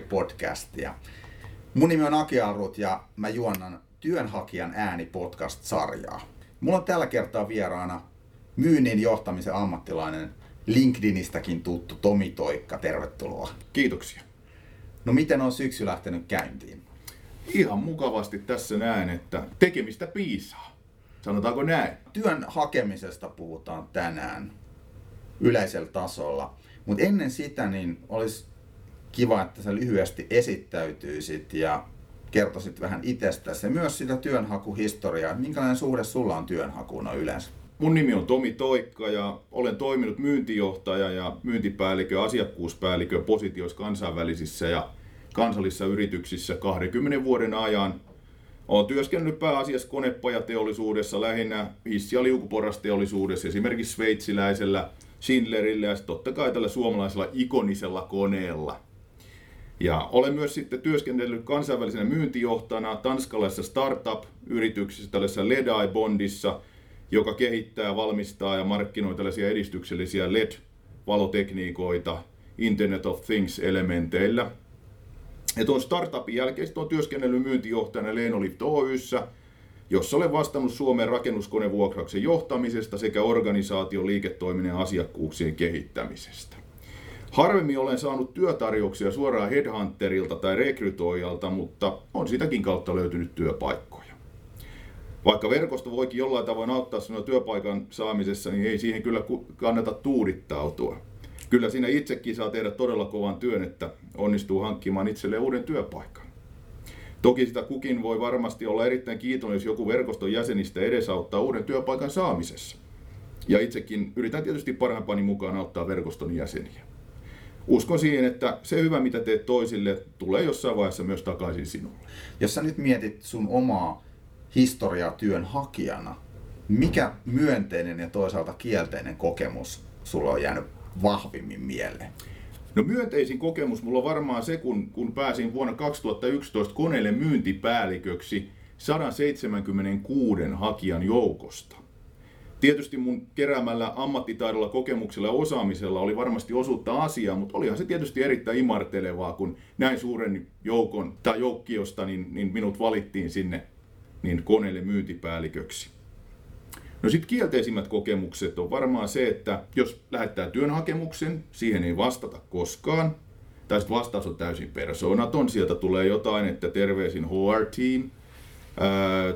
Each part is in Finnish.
Duunitori-podcastia. Mun nimi on Aki Alrut ja mä juonnan Työnhakijan ääni podcast-sarjaa. Mulla on tällä kertaa vieraana myynnin johtamisen ammattilainen LinkedInistäkin tuttu Tomi Toikka. Tervetuloa. Kiitoksia. No miten on syksy lähtenyt käyntiin? Ihan mukavasti tässä näen, että tekemistä piisaa. Sanotaanko näin? Työn hakemisesta puhutaan tänään yleisellä tasolla. Mutta ennen sitä niin olisi kiva, että sä lyhyesti esittäytyisit ja kertoisit vähän itsestäsi ja myös sitä työnhakuhistoriaa. Minkälainen suhde sulla on työnhakuun yleensä? Mun nimi on Tomi Toikka ja olen toiminut myyntijohtaja ja myyntipäällikö, asiakkuuspäällikö positioissa kansainvälisissä ja kansallisissa yrityksissä 20 vuoden ajan. Olen työskennellyt pääasiassa konepajateollisuudessa, lähinnä hissi- ja liukuporrasteollisuudessa, esimerkiksi sveitsiläisellä Schindlerillä ja totta kai tällä suomalaisella ikonisella koneella. Ja olen myös sitten työskennellyt kansainvälisenä myyntijohtajana tanskalaisessa startup-yrityksessä, tällaisessa LEDI-bondissa, joka kehittää, valmistaa ja markkinoi tällaisia edistyksellisiä LED-valotekniikoita Internet of Things-elementeillä. Ja tuon startupin jälkeen olen työskennellyt myyntijohtajana Lenolift Oyssä, jossa olen vastannut Suomen rakennuskonevuokrauksen johtamisesta sekä organisaation liiketoiminnan asiakkuuksien kehittämisestä. Harvemmin olen saanut työtarjouksia suoraan headhunterilta tai rekrytoijalta, mutta on sitäkin kautta löytynyt työpaikkoja. Vaikka verkosto voikin jollain tavoin auttaa sinua työpaikan saamisessa, niin ei siihen kyllä kannata tuudittautua. Kyllä siinä itsekin saa tehdä todella kovan työn, että onnistuu hankkimaan itselleen uuden työpaikan. Toki sitä kukin voi varmasti olla erittäin kiitollinen, jos joku verkoston jäsenistä edesauttaa uuden työpaikan saamisessa. Ja itsekin yritän tietysti parhaimpani mukaan auttaa verkoston jäseniä. Uskon siihen, että se hyvä, mitä teet toisille, tulee jossain vaiheessa myös takaisin sinulle. Jos sä nyt mietit sun omaa historiaa työnhakijana, mikä myönteinen ja toisaalta kielteinen kokemus sulla on jäänyt vahvimmin mieleen? No myönteisin kokemus mulla on varmaan se, kun, kun pääsin vuonna 2011 koneelle myyntipäälliköksi 176 hakijan joukosta. Tietysti mun keräämällä ammattitaidolla, kokemuksella ja osaamisella oli varmasti osuutta asiaa, mutta olihan se tietysti erittäin imartelevaa, kun näin suuren joukon tai joukkiosta niin, niin minut valittiin sinne niin koneelle myyntipäälliköksi. No sitten kielteisimmät kokemukset on varmaan se, että jos lähettää työnhakemuksen, siihen ei vastata koskaan, tai sitten vastaus on täysin persoonaton, sieltä tulee jotain, että terveisin HR-team,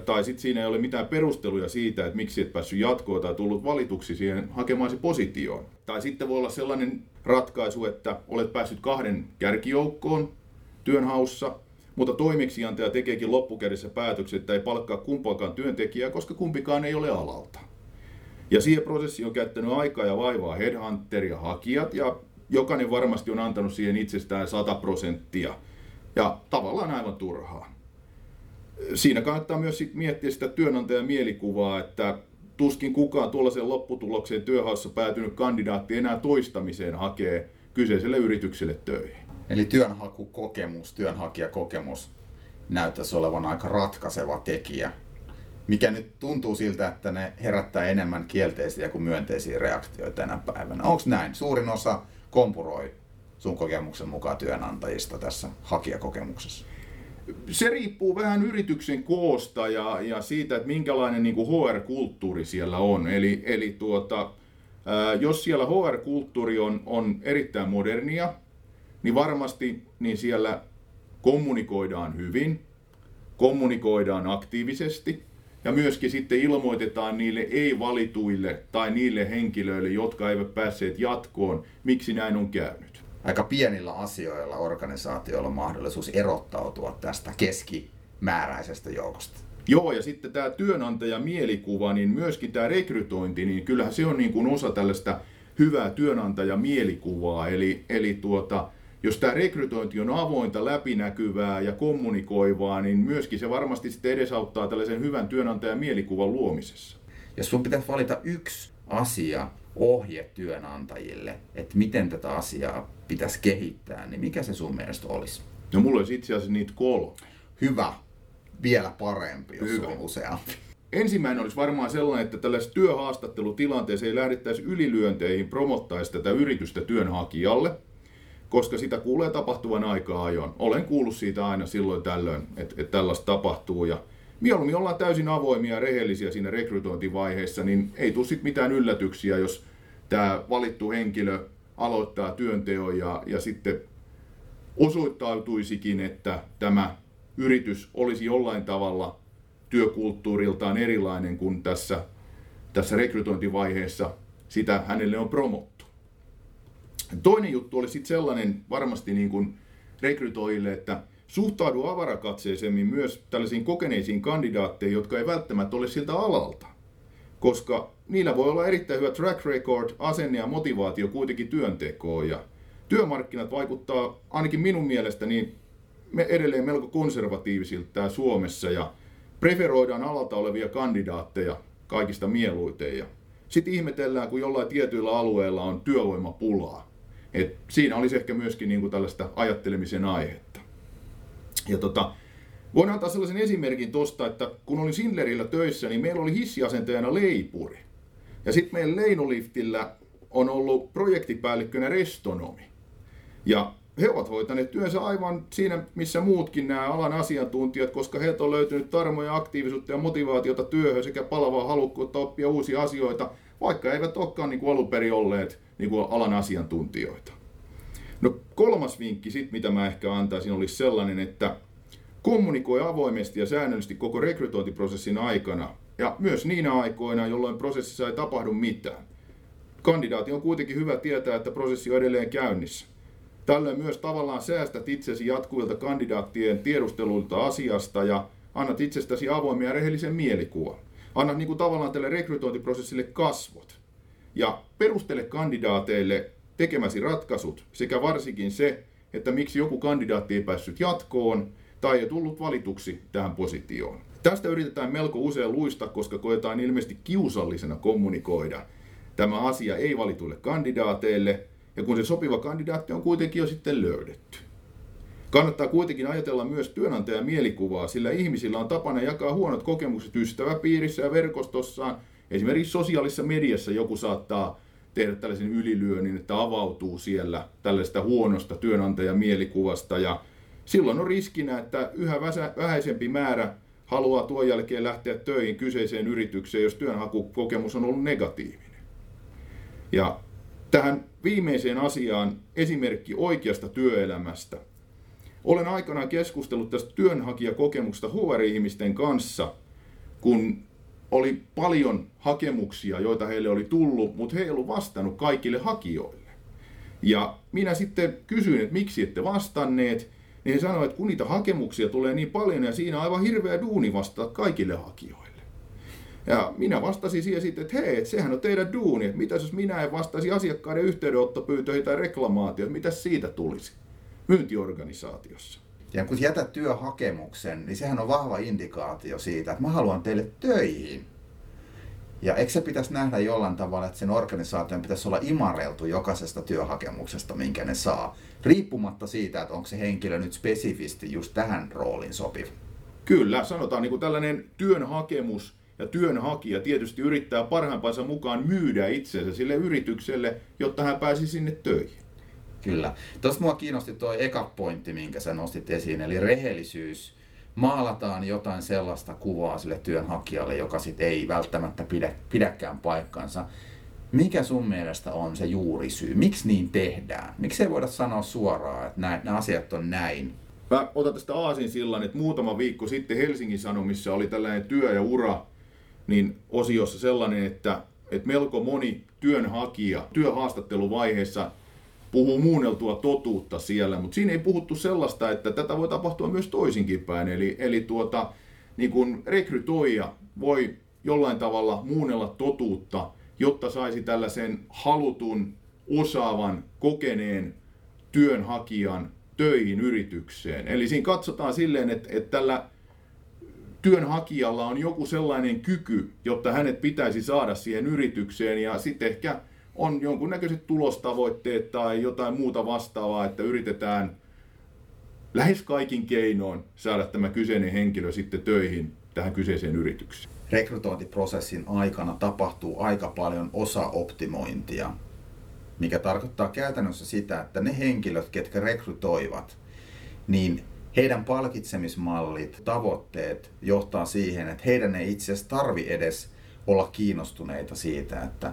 Tai sitten siinä ei ole mitään perusteluja siitä, että miksi et päässyt jatkoon tai tullut valituksi siihen hakemaasi positioon. Tai sitten voi olla sellainen ratkaisu, että olet päässyt kahden kärkijoukkoon työnhaussa, mutta toimeksiantaja tekeekin loppukädessä päätöksen, että ei palkkaa kumpaakaan työntekijää, koska kumpikaan ei ole alalta. Ja siihen prosessiin on käyttänyt aikaa ja vaivaa headhunter ja hakijat, ja jokainen varmasti on antanut siihen itsestään 100 prosenttia. Ja tavallaan aivan turhaa. Siinä kannattaa myös sit miettiä sitä työnantajan mielikuvaa, että tuskin kukaan tuollaiseen lopputulokseen työhaussa päätynyt kandidaatti enää toistamiseen hakee kyseiselle yritykselle töihin. Eli työnhakukokemus, työnhakijakokemus näyttäisi olevan aika ratkaiseva tekijä, mikä nyt tuntuu siltä, että ne herättää enemmän kielteisiä kuin myönteisiä reaktioita tänä päivänä. Onko näin? Suurin osa kompuroi sun kokemuksen mukaan työnantajista tässä hakijakokemuksessa? Se riippuu vähän yrityksen koosta ja, ja siitä, että minkälainen niin kuin HR-kulttuuri siellä on. Eli, eli tuota, ää, jos siellä HR-kulttuuri on, on erittäin modernia, niin varmasti niin siellä kommunikoidaan hyvin, kommunikoidaan aktiivisesti ja myöskin sitten ilmoitetaan niille ei-valituille tai niille henkilöille, jotka eivät päässeet jatkoon, miksi näin on käynyt. Aika pienillä asioilla organisaatioilla on mahdollisuus erottautua tästä keskimääräisestä joukosta. Joo, ja sitten tämä työnantaja mielikuva, niin myöskin tämä rekrytointi, niin kyllähän se on niin kuin osa tällaista hyvää työnantaja mielikuvaa, eli, eli tuota, jos tämä rekrytointi on avointa, läpinäkyvää ja kommunikoivaa, niin myöskin se varmasti sitten edesauttaa tällaisen hyvän työnantajan mielikuvan luomisessa. Jos sun pitäisi valita yksi asia, ohje työnantajille, että miten tätä asiaa pitäisi kehittää, niin mikä se sun mielestä olisi? No mulla olisi itse asiassa niitä kolme. Hyvä. Vielä parempi, jos Hyvä. on useampi. Ensimmäinen olisi varmaan sellainen, että tällaisessa työhaastattelutilanteessa ei lähdettäisi ylilyönteihin promottaisi tätä yritystä työnhakijalle – koska sitä kuulee tapahtuvan aikaa ajoin. Olen kuullut siitä aina silloin tällöin, että, että tällaista tapahtuu ja mieluummin ollaan täysin avoimia ja rehellisiä siinä rekrytointivaiheessa, niin ei tule sitten mitään yllätyksiä, jos tämä valittu henkilö aloittaa työnteon ja, ja sitten osoittautuisikin, että tämä yritys olisi jollain tavalla työkulttuuriltaan erilainen kuin tässä, tässä rekrytointivaiheessa sitä hänelle on promottu. Toinen juttu oli sitten sellainen varmasti niin kuin rekrytoijille, että suhtaudu avarakatseisemmin myös tällaisiin kokeneisiin kandidaatteihin, jotka ei välttämättä ole siltä alalta. Koska niillä voi olla erittäin hyvä track record, asenne ja motivaatio kuitenkin työntekoon. Ja työmarkkinat vaikuttaa ainakin minun mielestäni me edelleen melko konservatiivisilta Suomessa ja preferoidaan alalta olevia kandidaatteja kaikista mieluiten. Ja sitten ihmetellään, kun jollain tietyillä alueilla on työvoimapulaa. Et siinä olisi ehkä myöskin niin kuin tällaista ajattelemisen aihetta. Ja tota, voin antaa sellaisen esimerkin tuosta, että kun olin Sindlerillä töissä, niin meillä oli hissiasentajana leipuri. Ja sitten meidän Leinoliftillä on ollut projektipäällikkönä restonomi. Ja he ovat hoitaneet työnsä aivan siinä, missä muutkin nämä alan asiantuntijat, koska heiltä on löytynyt tarmoja, aktiivisuutta ja motivaatiota työhön sekä palavaa halukkuutta oppia uusia asioita, vaikka eivät olekaan niin kuin alun perin olleet niin kuin alan asiantuntijoita. No kolmas vinkki sitten, mitä mä ehkä antaisin, olisi sellainen, että kommunikoi avoimesti ja säännöllisesti koko rekrytointiprosessin aikana ja myös niinä aikoina, jolloin prosessissa ei tapahdu mitään. Kandidaati on kuitenkin hyvä tietää, että prosessi on edelleen käynnissä. Tällöin myös tavallaan säästät itsesi jatkuvilta kandidaattien tiedusteluilta asiasta ja annat itsestäsi avoimia ja rehellisen mielikuvan. Annat niin kuin tavallaan tälle rekrytointiprosessille kasvot. Ja perustele kandidaateille tekemäsi ratkaisut sekä varsinkin se, että miksi joku kandidaatti ei päässyt jatkoon tai ei tullut valituksi tähän positioon. Tästä yritetään melko usein luista, koska koetaan ilmeisesti kiusallisena kommunikoida tämä asia ei valituille kandidaateille – ja kun se sopiva kandidaatti on kuitenkin jo sitten löydetty. Kannattaa kuitenkin ajatella myös työnantajan mielikuvaa, sillä ihmisillä on tapana jakaa huonot kokemukset ystäväpiirissä ja verkostossaan. Esimerkiksi sosiaalisessa mediassa joku saattaa tehdä tällaisen ylilyönnin, että avautuu siellä tällaista huonosta työnantajan mielikuvasta ja silloin on riskinä, että yhä vähäisempi määrä haluaa tuon jälkeen lähteä töihin kyseiseen yritykseen, jos työnhakukokemus on ollut negatiivinen. Ja Tähän viimeiseen asiaan esimerkki oikeasta työelämästä. Olen aikanaan keskustellut tästä työnhakijakokemuksesta HR-ihmisten kanssa, kun oli paljon hakemuksia, joita heille oli tullut, mutta he ei ollut vastannut kaikille hakijoille. Ja minä sitten kysyin, että miksi ette vastanneet, niin he sanoivat, että kun niitä hakemuksia tulee niin paljon ja siinä on aivan hirveä duuni vastata kaikille hakijoille. Ja minä vastasin siihen sitten, että hei, sehän on teidän duuni, että mitä jos minä en vastaisi asiakkaiden yhteydenottopyyntöihin tai reklamaatioon, mitä siitä tulisi myyntiorganisaatiossa. Ja kun jätät työhakemuksen, niin sehän on vahva indikaatio siitä, että mä haluan teille töihin. Ja eikö se pitäisi nähdä jollain tavalla, että sen organisaation pitäisi olla imareltu jokaisesta työhakemuksesta, minkä ne saa, riippumatta siitä, että onko se henkilö nyt spesifisti just tähän rooliin sopiva? Kyllä, sanotaan niin kuin tällainen työnhakemus, ja työnhakija tietysti yrittää parhaimpansa mukaan myydä itsensä sille yritykselle, jotta hän pääsi sinne töihin. Kyllä. Tuosta mua kiinnosti tuo eka pointti, minkä sä nostit esiin, eli rehellisyys. Maalataan jotain sellaista kuvaa sille työnhakijalle, joka sitten ei välttämättä pidä, pidäkään paikkansa. Mikä sun mielestä on se juurisyy? Miksi niin tehdään? Miksi ei voida sanoa suoraan, että näin, nämä asiat on näin? Mä otan tästä aasin sillan, että muutama viikko sitten Helsingin Sanomissa oli tällainen työ- ja ura niin osiossa sellainen, että, että melko moni työnhakija työhaastatteluvaiheessa puhuu muunneltua totuutta siellä, mutta siinä ei puhuttu sellaista, että tätä voi tapahtua myös toisinkin päin. Eli, eli tuota, niin kun rekrytoija voi jollain tavalla muunnella totuutta, jotta saisi tällaisen halutun, osaavan, kokeneen työnhakijan töihin yritykseen. Eli siinä katsotaan silleen, että, että tällä työnhakijalla on joku sellainen kyky, jotta hänet pitäisi saada siihen yritykseen ja sitten ehkä on jonkunnäköiset tulostavoitteet tai jotain muuta vastaavaa, että yritetään lähes kaikin keinoin saada tämä kyseinen henkilö sitten töihin tähän kyseiseen yritykseen. Rekrytointiprosessin aikana tapahtuu aika paljon osaoptimointia. mikä tarkoittaa käytännössä sitä, että ne henkilöt, ketkä rekrytoivat, niin heidän palkitsemismallit, tavoitteet johtaa siihen, että heidän ei itse asiassa tarvi edes olla kiinnostuneita siitä, että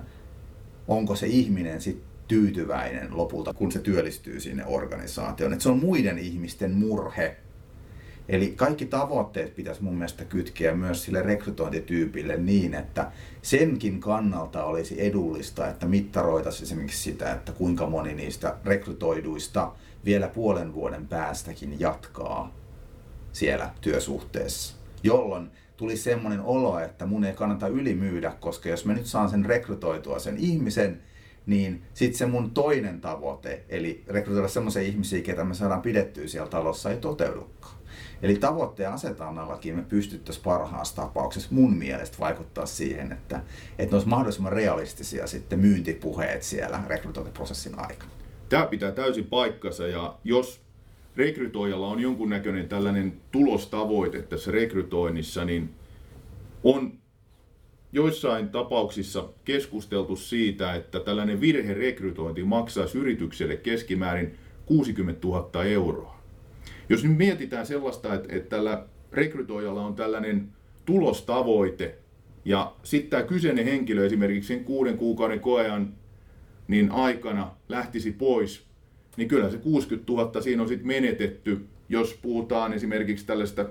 onko se ihminen sitten tyytyväinen lopulta, kun se työllistyy sinne organisaatioon. Että se on muiden ihmisten murhe. Eli kaikki tavoitteet pitäisi mun mielestä kytkeä myös sille rekrytointityypille niin, että senkin kannalta olisi edullista, että mittaroitaisiin esimerkiksi sitä, että kuinka moni niistä rekrytoiduista vielä puolen vuoden päästäkin jatkaa siellä työsuhteessa. Jolloin tuli semmoinen olo, että mun ei kannata ylimyydä, koska jos mä nyt saan sen rekrytoitua sen ihmisen, niin sitten se mun toinen tavoite, eli rekrytoida semmoisia ihmisiä, ketä me saadaan pidettyä siellä talossa, ei toteudukaan. Eli tavoitteen asetannallakin me pystyttäisiin parhaassa tapauksessa mun mielestä vaikuttaa siihen, että, että ne olisi mahdollisimman realistisia sitten myyntipuheet siellä rekrytointiprosessin aikana. Tämä pitää täysin paikkansa ja jos rekrytoijalla on jonkunnäköinen tällainen tulostavoite tässä rekrytoinnissa, niin on joissain tapauksissa keskusteltu siitä, että tällainen virherekrytointi maksaisi yritykselle keskimäärin 60 000 euroa. Jos nyt mietitään sellaista, että, että tällä rekrytoijalla on tällainen tulostavoite, ja sitten tämä kyseinen henkilö esimerkiksi sen kuuden kuukauden koean niin aikana lähtisi pois, niin kyllä se 60 000 siinä on sitten menetetty, jos puhutaan esimerkiksi tällaista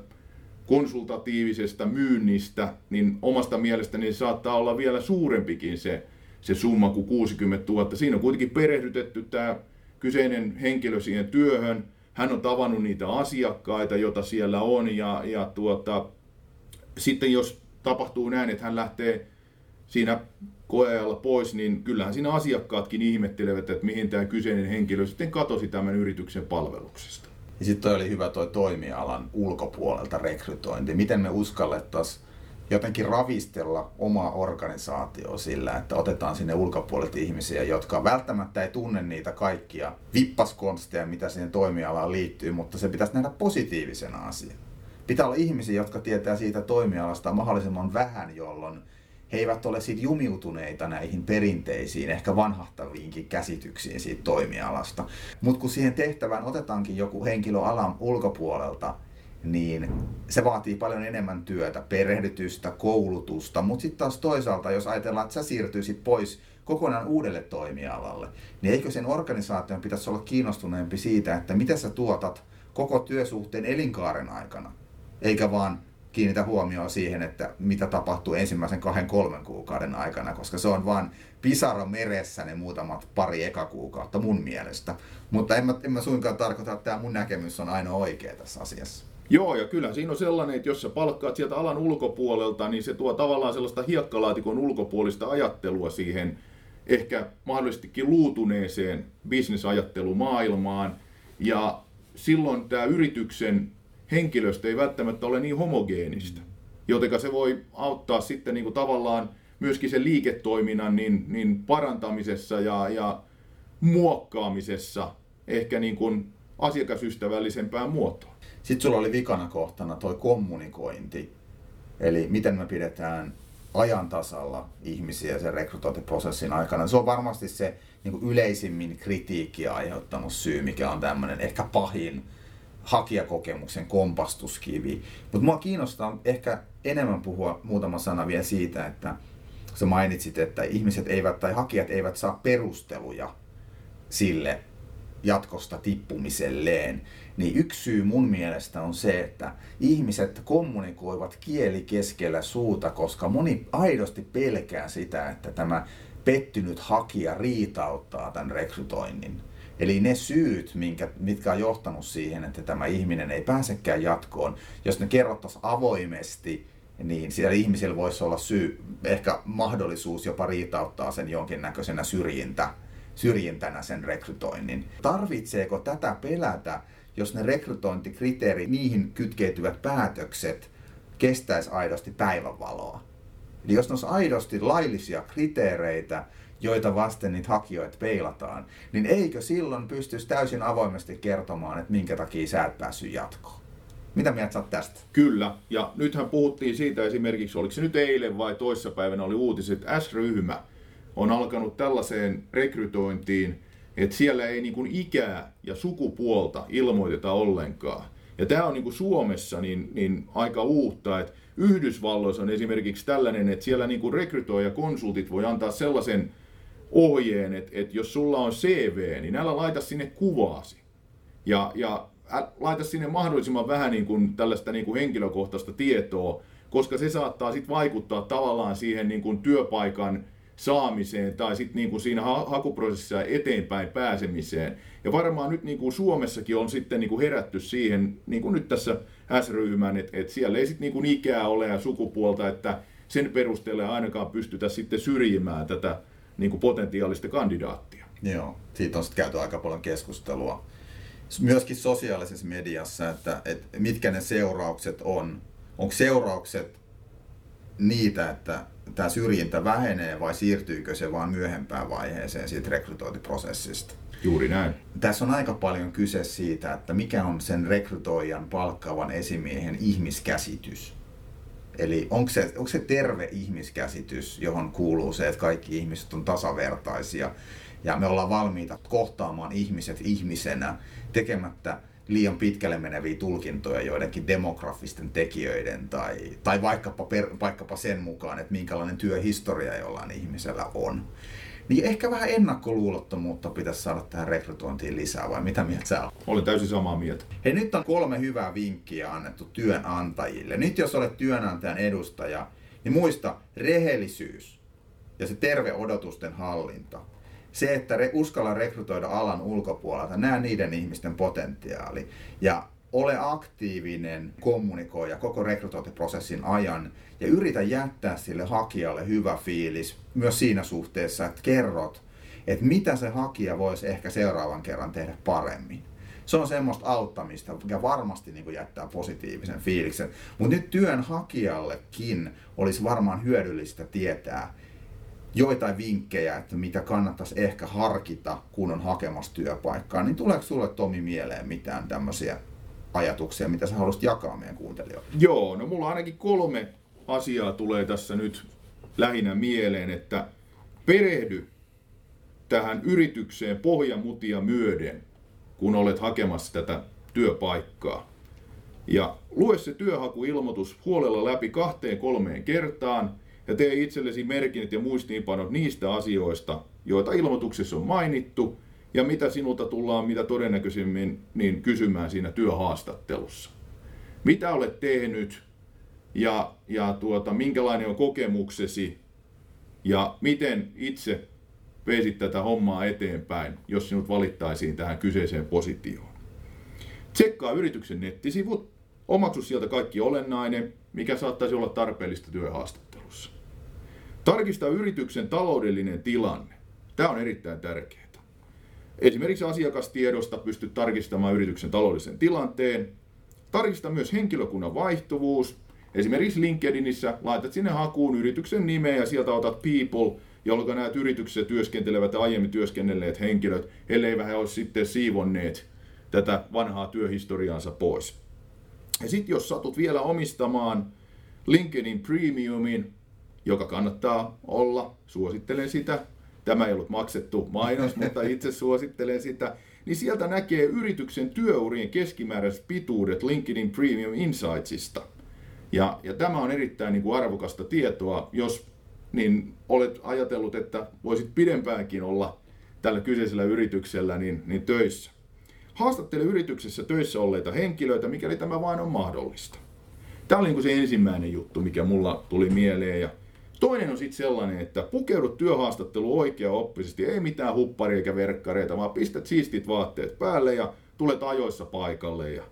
konsultatiivisesta myynnistä, niin omasta mielestäni saattaa olla vielä suurempikin se, se summa kuin 60 000. Siinä on kuitenkin perehdytetty tämä kyseinen henkilö siihen työhön, hän on tavannut niitä asiakkaita, joita siellä on, ja, ja tuota, sitten jos tapahtuu näin, että hän lähtee siinä koeajalla pois, niin kyllähän siinä asiakkaatkin ihmettelevät, että mihin tämä kyseinen henkilö sitten katosi tämän yrityksen palveluksesta. Ja sitten oli hyvä toi toimialan ulkopuolelta rekrytointi. Miten me uskallettaisiin jotenkin ravistella omaa organisaatioa sillä, että otetaan sinne ulkopuolelta ihmisiä, jotka välttämättä ei tunne niitä kaikkia vippaskonsteja, mitä siihen toimialaan liittyy, mutta se pitäisi nähdä positiivisena asiana. Pitää olla ihmisiä, jotka tietää siitä toimialasta mahdollisimman vähän, jolloin he eivät ole siitä jumiutuneita näihin perinteisiin, ehkä vanhahtaviinkin käsityksiin siitä toimialasta. Mutta kun siihen tehtävään otetaankin joku henkilö alan ulkopuolelta, niin se vaatii paljon enemmän työtä, perehdytystä, koulutusta, mutta sitten taas toisaalta, jos ajatellaan, että sä siirtyisit pois kokonaan uudelle toimialalle, niin eikö sen organisaation pitäisi olla kiinnostuneempi siitä, että mitä sä tuotat koko työsuhteen elinkaaren aikana, eikä vaan kiinnitä huomioon siihen, että mitä tapahtuu ensimmäisen kahden kolmen kuukauden aikana, koska se on vain pisara meressä ne muutamat pari eka kuukautta mun mielestä. Mutta en mä, en mä suinkaan tarkoita, että tämä mun näkemys on aina oikea tässä asiassa. Joo, ja kyllä siinä on sellainen, että jos sä palkkaat sieltä alan ulkopuolelta, niin se tuo tavallaan sellaista hiekkalaatikon ulkopuolista ajattelua siihen ehkä mahdollisestikin luutuneeseen bisnesajattelumaailmaan. Ja silloin tämä yrityksen henkilöstö ei välttämättä ole niin homogeenista, jotenka se voi auttaa sitten niin kuin tavallaan myöskin sen liiketoiminnan niin, niin parantamisessa ja, ja muokkaamisessa ehkä niin kuin asiakasystävällisempään muotoon. Sitten sulla oli vikana kohtana toi kommunikointi, eli miten me pidetään ajan tasalla ihmisiä sen rekrytointiprosessin aikana. Se on varmasti se niin kuin yleisimmin kritiikkiä aiheuttanut syy, mikä on tämmöinen ehkä pahin hakijakokemuksen kompastuskivi. Mutta mua kiinnostaa ehkä enemmän puhua muutama sana vielä siitä, että sä mainitsit, että ihmiset eivät tai hakijat eivät saa perusteluja sille jatkosta tippumiselleen. Niin yksi syy mun mielestä on se, että ihmiset kommunikoivat kieli keskellä suuta, koska moni aidosti pelkää sitä, että tämä pettynyt hakija riitauttaa tämän rekrytoinnin. Eli ne syyt, minkä, mitkä on johtanut siihen, että tämä ihminen ei pääsekään jatkoon, jos ne kerrottaisiin avoimesti, niin siellä ihmisillä voisi olla syy, ehkä mahdollisuus jopa riitauttaa sen jonkinnäköisenä syrjintä, syrjintänä sen rekrytoinnin. Tarvitseeko tätä pelätä, jos ne rekrytointikriteerit, niihin kytkeytyvät päätökset kestäisi aidosti päivänvaloa? Eli jos ne olisi aidosti laillisia kriteereitä, joita vasten niitä hakijoita peilataan, niin eikö silloin pystyisi täysin avoimesti kertomaan, että minkä takia sä et päässyt jatkoon? Mitä mieltä sä tästä? Kyllä, ja nythän puhuttiin siitä esimerkiksi, oliko se nyt eilen vai toissapäivänä oli uutiset, S-ryhmä on alkanut tällaiseen rekrytointiin, että siellä ei niin ikää ja sukupuolta ilmoiteta ollenkaan. Ja tämä on niin kuin Suomessa niin, niin aika uutta, että Yhdysvalloissa on esimerkiksi tällainen, että siellä niin rekrytoija konsultit voi antaa sellaisen ohjeen, että, että jos sulla on CV, niin älä laita sinne kuvaasi. Ja, ja laita sinne mahdollisimman vähän niin kuin tällaista niin kuin henkilökohtaista tietoa, koska se saattaa sitten vaikuttaa tavallaan siihen niin kuin työpaikan saamiseen tai sitten niin kuin siinä hakuprosessissa eteenpäin pääsemiseen. Ja varmaan nyt niin kuin Suomessakin on sitten niin kuin herätty siihen, niin kuin nyt tässä S-ryhmän, että, että siellä ei sitten niin kuin ikää ole ja sukupuolta, että sen perusteella ainakaan pystytä sitten syrjimään tätä niin kuin potentiaalista kandidaattia. Joo, siitä on sitten käyty aika paljon keskustelua. Myöskin sosiaalisessa mediassa, että, että mitkä ne seuraukset on. Onko seuraukset niitä, että tämä syrjintä vähenee vai siirtyykö se vaan myöhempään vaiheeseen siitä rekrytointiprosessista? Juuri näin. Tässä on aika paljon kyse siitä, että mikä on sen rekrytoijan palkkaavan esimiehen ihmiskäsitys. Eli onko se, onko se terve ihmiskäsitys, johon kuuluu se, että kaikki ihmiset on tasavertaisia ja me ollaan valmiita kohtaamaan ihmiset ihmisenä tekemättä liian pitkälle meneviä tulkintoja joidenkin demografisten tekijöiden tai, tai vaikkapa, per, vaikkapa sen mukaan, että minkälainen työhistoria jollain ihmisellä on. Niin ehkä vähän ennakkoluulottomuutta pitäisi saada tähän rekrytointiin lisää, vai mitä mieltä sä olet? Olen täysin samaa mieltä. Hei, nyt on kolme hyvää vinkkiä annettu työnantajille. Nyt jos olet työnantajan edustaja, niin muista rehellisyys ja se terve odotusten hallinta se, että re, uskalla rekrytoida alan ulkopuolelta, näe niiden ihmisten potentiaali ja ole aktiivinen kommunikoija koko rekrytointiprosessin ajan ja yritä jättää sille hakijalle hyvä fiilis myös siinä suhteessa, että kerrot, että mitä se hakija voisi ehkä seuraavan kerran tehdä paremmin. Se on semmoista auttamista, mikä varmasti niin jättää positiivisen fiiliksen. Mutta nyt työnhakijallekin olisi varmaan hyödyllistä tietää, joitain vinkkejä, että mitä kannattaisi ehkä harkita, kun on hakemassa työpaikkaa, niin tuleeko sulle Tomi mieleen mitään tämmöisiä ajatuksia, mitä sä haluaisit jakaa meidän kuuntelijoille? Joo, no mulla ainakin kolme asiaa tulee tässä nyt lähinnä mieleen, että perehdy tähän yritykseen pohjamutia myöden, kun olet hakemassa tätä työpaikkaa. Ja lue se työhakuilmoitus huolella läpi kahteen kolmeen kertaan ja tee itsellesi merkinnät ja muistiinpanot niistä asioista, joita ilmoituksessa on mainittu ja mitä sinulta tullaan mitä todennäköisimmin niin kysymään siinä työhaastattelussa. Mitä olet tehnyt ja, ja tuota, minkälainen on kokemuksesi ja miten itse veisit tätä hommaa eteenpäin, jos sinut valittaisiin tähän kyseiseen positioon. Tsekkaa yrityksen nettisivut, omaksu sieltä kaikki olennainen, mikä saattaisi olla tarpeellista työhaastattelussa. Tarkista yrityksen taloudellinen tilanne. Tämä on erittäin tärkeää. Esimerkiksi asiakastiedosta pystyt tarkistamaan yrityksen taloudellisen tilanteen. Tarkista myös henkilökunnan vaihtuvuus. Esimerkiksi LinkedInissä laitat sinne hakuun yrityksen nimeä ja sieltä otat people, jolloin näet yrityksessä työskentelevät ja aiemmin työskennelleet henkilöt, ellei vähän ole sitten siivonneet tätä vanhaa työhistoriaansa pois. Ja sitten jos satut vielä omistamaan LinkedIn Premiumin, joka kannattaa olla, suosittelen sitä. Tämä ei ollut maksettu mainos, mutta itse suosittelen sitä. Niin sieltä näkee yrityksen työurien keskimääräiset pituudet LinkedIn Premium Insightsista. Ja, ja tämä on erittäin niin kuin arvokasta tietoa, jos niin olet ajatellut, että voisit pidempäänkin olla tällä kyseisellä yrityksellä niin, niin töissä. Haastattele yrityksessä töissä olleita henkilöitä, mikäli tämä vain on mahdollista. Tämä oli niin se ensimmäinen juttu, mikä mulla tuli mieleen. Ja Toinen on sitten sellainen, että pukeudut työhaastattelu oikea-oppisesti, ei mitään hupparia eikä verkkareita, vaan pistät siistit vaatteet päälle ja tulet ajoissa paikalle. Ja,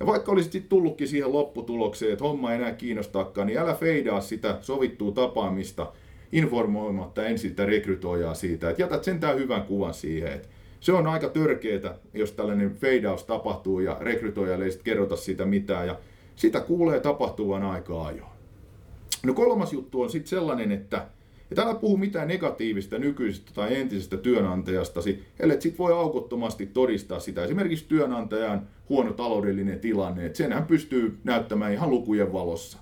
ja vaikka olisit sitten tullutkin siihen lopputulokseen, että homma ei enää kiinnostakaan, niin älä feidaa sitä sovittua tapaamista informoimatta ensin sitä rekrytoijaa siitä, että jätät sentään hyvän kuvan siihen, että se on aika törkeetä, jos tällainen feidaus tapahtuu ja rekrytoijalle ei sitten kerrota sitä mitään ja sitä kuulee tapahtuvan aika ajoin. No kolmas juttu on sitten sellainen, että et älä puhu mitään negatiivista nykyisestä tai entisestä työnantajastasi, ellei sit voi aukottomasti todistaa sitä. Esimerkiksi työnantajan huono taloudellinen tilanne, että senhän pystyy näyttämään ihan lukujen valossa.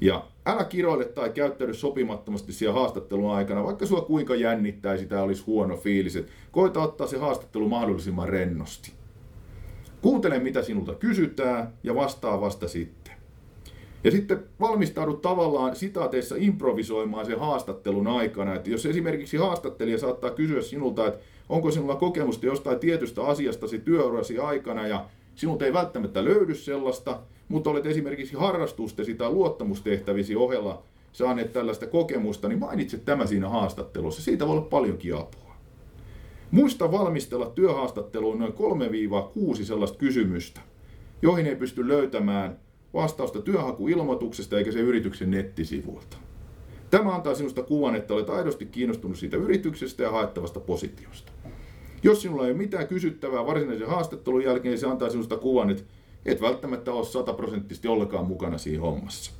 Ja älä kiroile tai käyttäydy sopimattomasti siellä haastattelun aikana, vaikka sua kuinka jännittäisi tai olisi huono fiilis. Et koita ottaa se haastattelu mahdollisimman rennosti. Kuuntele, mitä sinulta kysytään ja vastaa vasta sitten. Ja sitten valmistaudu tavallaan sitaateissa improvisoimaan sen haastattelun aikana. Että jos esimerkiksi haastattelija saattaa kysyä sinulta, että onko sinulla kokemusta jostain tietystä asiasta työurasi aikana ja sinulta ei välttämättä löydy sellaista, mutta olet esimerkiksi harrastustesi tai luottamustehtävisi ohella saaneet tällaista kokemusta, niin mainitse tämä siinä haastattelussa. Siitä voi olla paljonkin apua. Muista valmistella työhaastatteluun noin 3-6 sellaista kysymystä, joihin ei pysty löytämään vastausta työhakuilmoituksesta eikä se yrityksen nettisivuilta. Tämä antaa sinusta kuvan, että olet aidosti kiinnostunut siitä yrityksestä ja haettavasta positiosta. Jos sinulla ei ole mitään kysyttävää varsinaisen haastattelun jälkeen, se antaa sinusta kuvan, että et välttämättä ole sataprosenttisesti ollenkaan mukana siinä hommassa.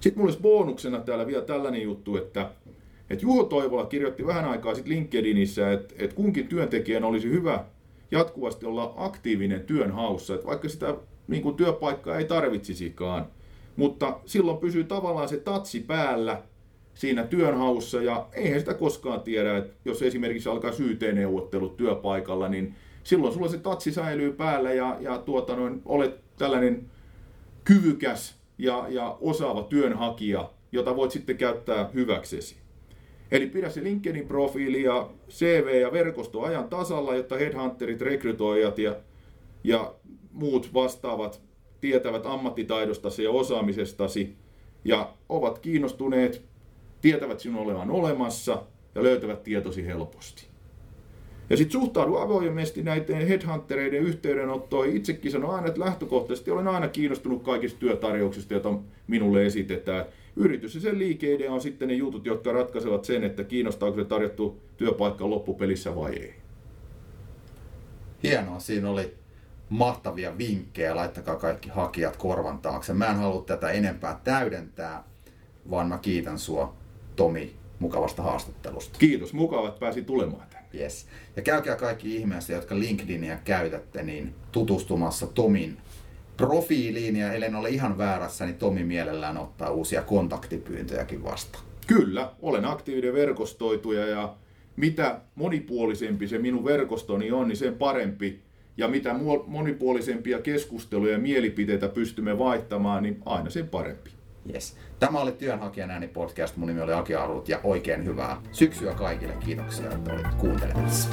Sitten mulla olisi bonuksena täällä vielä tällainen juttu, että, että Juho Toivola kirjoitti vähän aikaa sitten LinkedInissä, että, että kunkin työntekijän olisi hyvä jatkuvasti olla aktiivinen työnhaussa, että vaikka sitä niin kuin työpaikkaa ei tarvitsisikaan, mutta silloin pysyy tavallaan se tatsi päällä siinä työnhaussa ja eihän sitä koskaan tiedä, että jos esimerkiksi alkaa syyteeneuvottelut työpaikalla, niin silloin sulla se tatsi säilyy päällä ja, ja tuota noin, olet tällainen kyvykäs ja, ja osaava työnhakija, jota voit sitten käyttää hyväksesi. Eli pidä se LinkedIn-profiili ja CV ja verkosto ajan tasalla, jotta headhunterit, rekrytoijat ja, ja muut vastaavat tietävät ammattitaidostasi ja osaamisestasi ja ovat kiinnostuneet, tietävät sinun olevan olemassa ja löytävät tietosi helposti. Ja sitten suhtaudu avoimesti näiden headhuntereiden yhteydenottoihin. Itsekin sanon aina, että lähtökohtaisesti olen aina kiinnostunut kaikista työtarjouksista, joita minulle esitetään. Yritys ja sen liikeidea on sitten ne jutut, jotka ratkaisevat sen, että kiinnostaako se tarjottu työpaikka loppupelissä vai ei. Hienoa, siinä oli mahtavia vinkkejä, laittakaa kaikki hakijat korvan taakse. Mä en halua tätä enempää täydentää, vaan mä kiitän sua Tomi mukavasta haastattelusta. Kiitos, mukava, että pääsi tulemaan tänne. Yes. Ja käykää kaikki ihmeessä, jotka LinkedInia käytätte, niin tutustumassa Tomin profiiliin, ja ellen ole ihan väärässä, niin Tomi mielellään ottaa uusia kontaktipyyntöjäkin vastaan. Kyllä, olen aktiivinen verkostoituja ja mitä monipuolisempi se minun verkostoni on, niin sen parempi. Ja mitä monipuolisempia keskusteluja ja mielipiteitä pystymme vaihtamaan, niin aina sen parempi. Yes. Tämä oli Työnhakijan ääni podcast. Mun nimi oli Aki Arut ja oikein hyvää syksyä kaikille. Kiitoksia, että olit kuuntelemassa.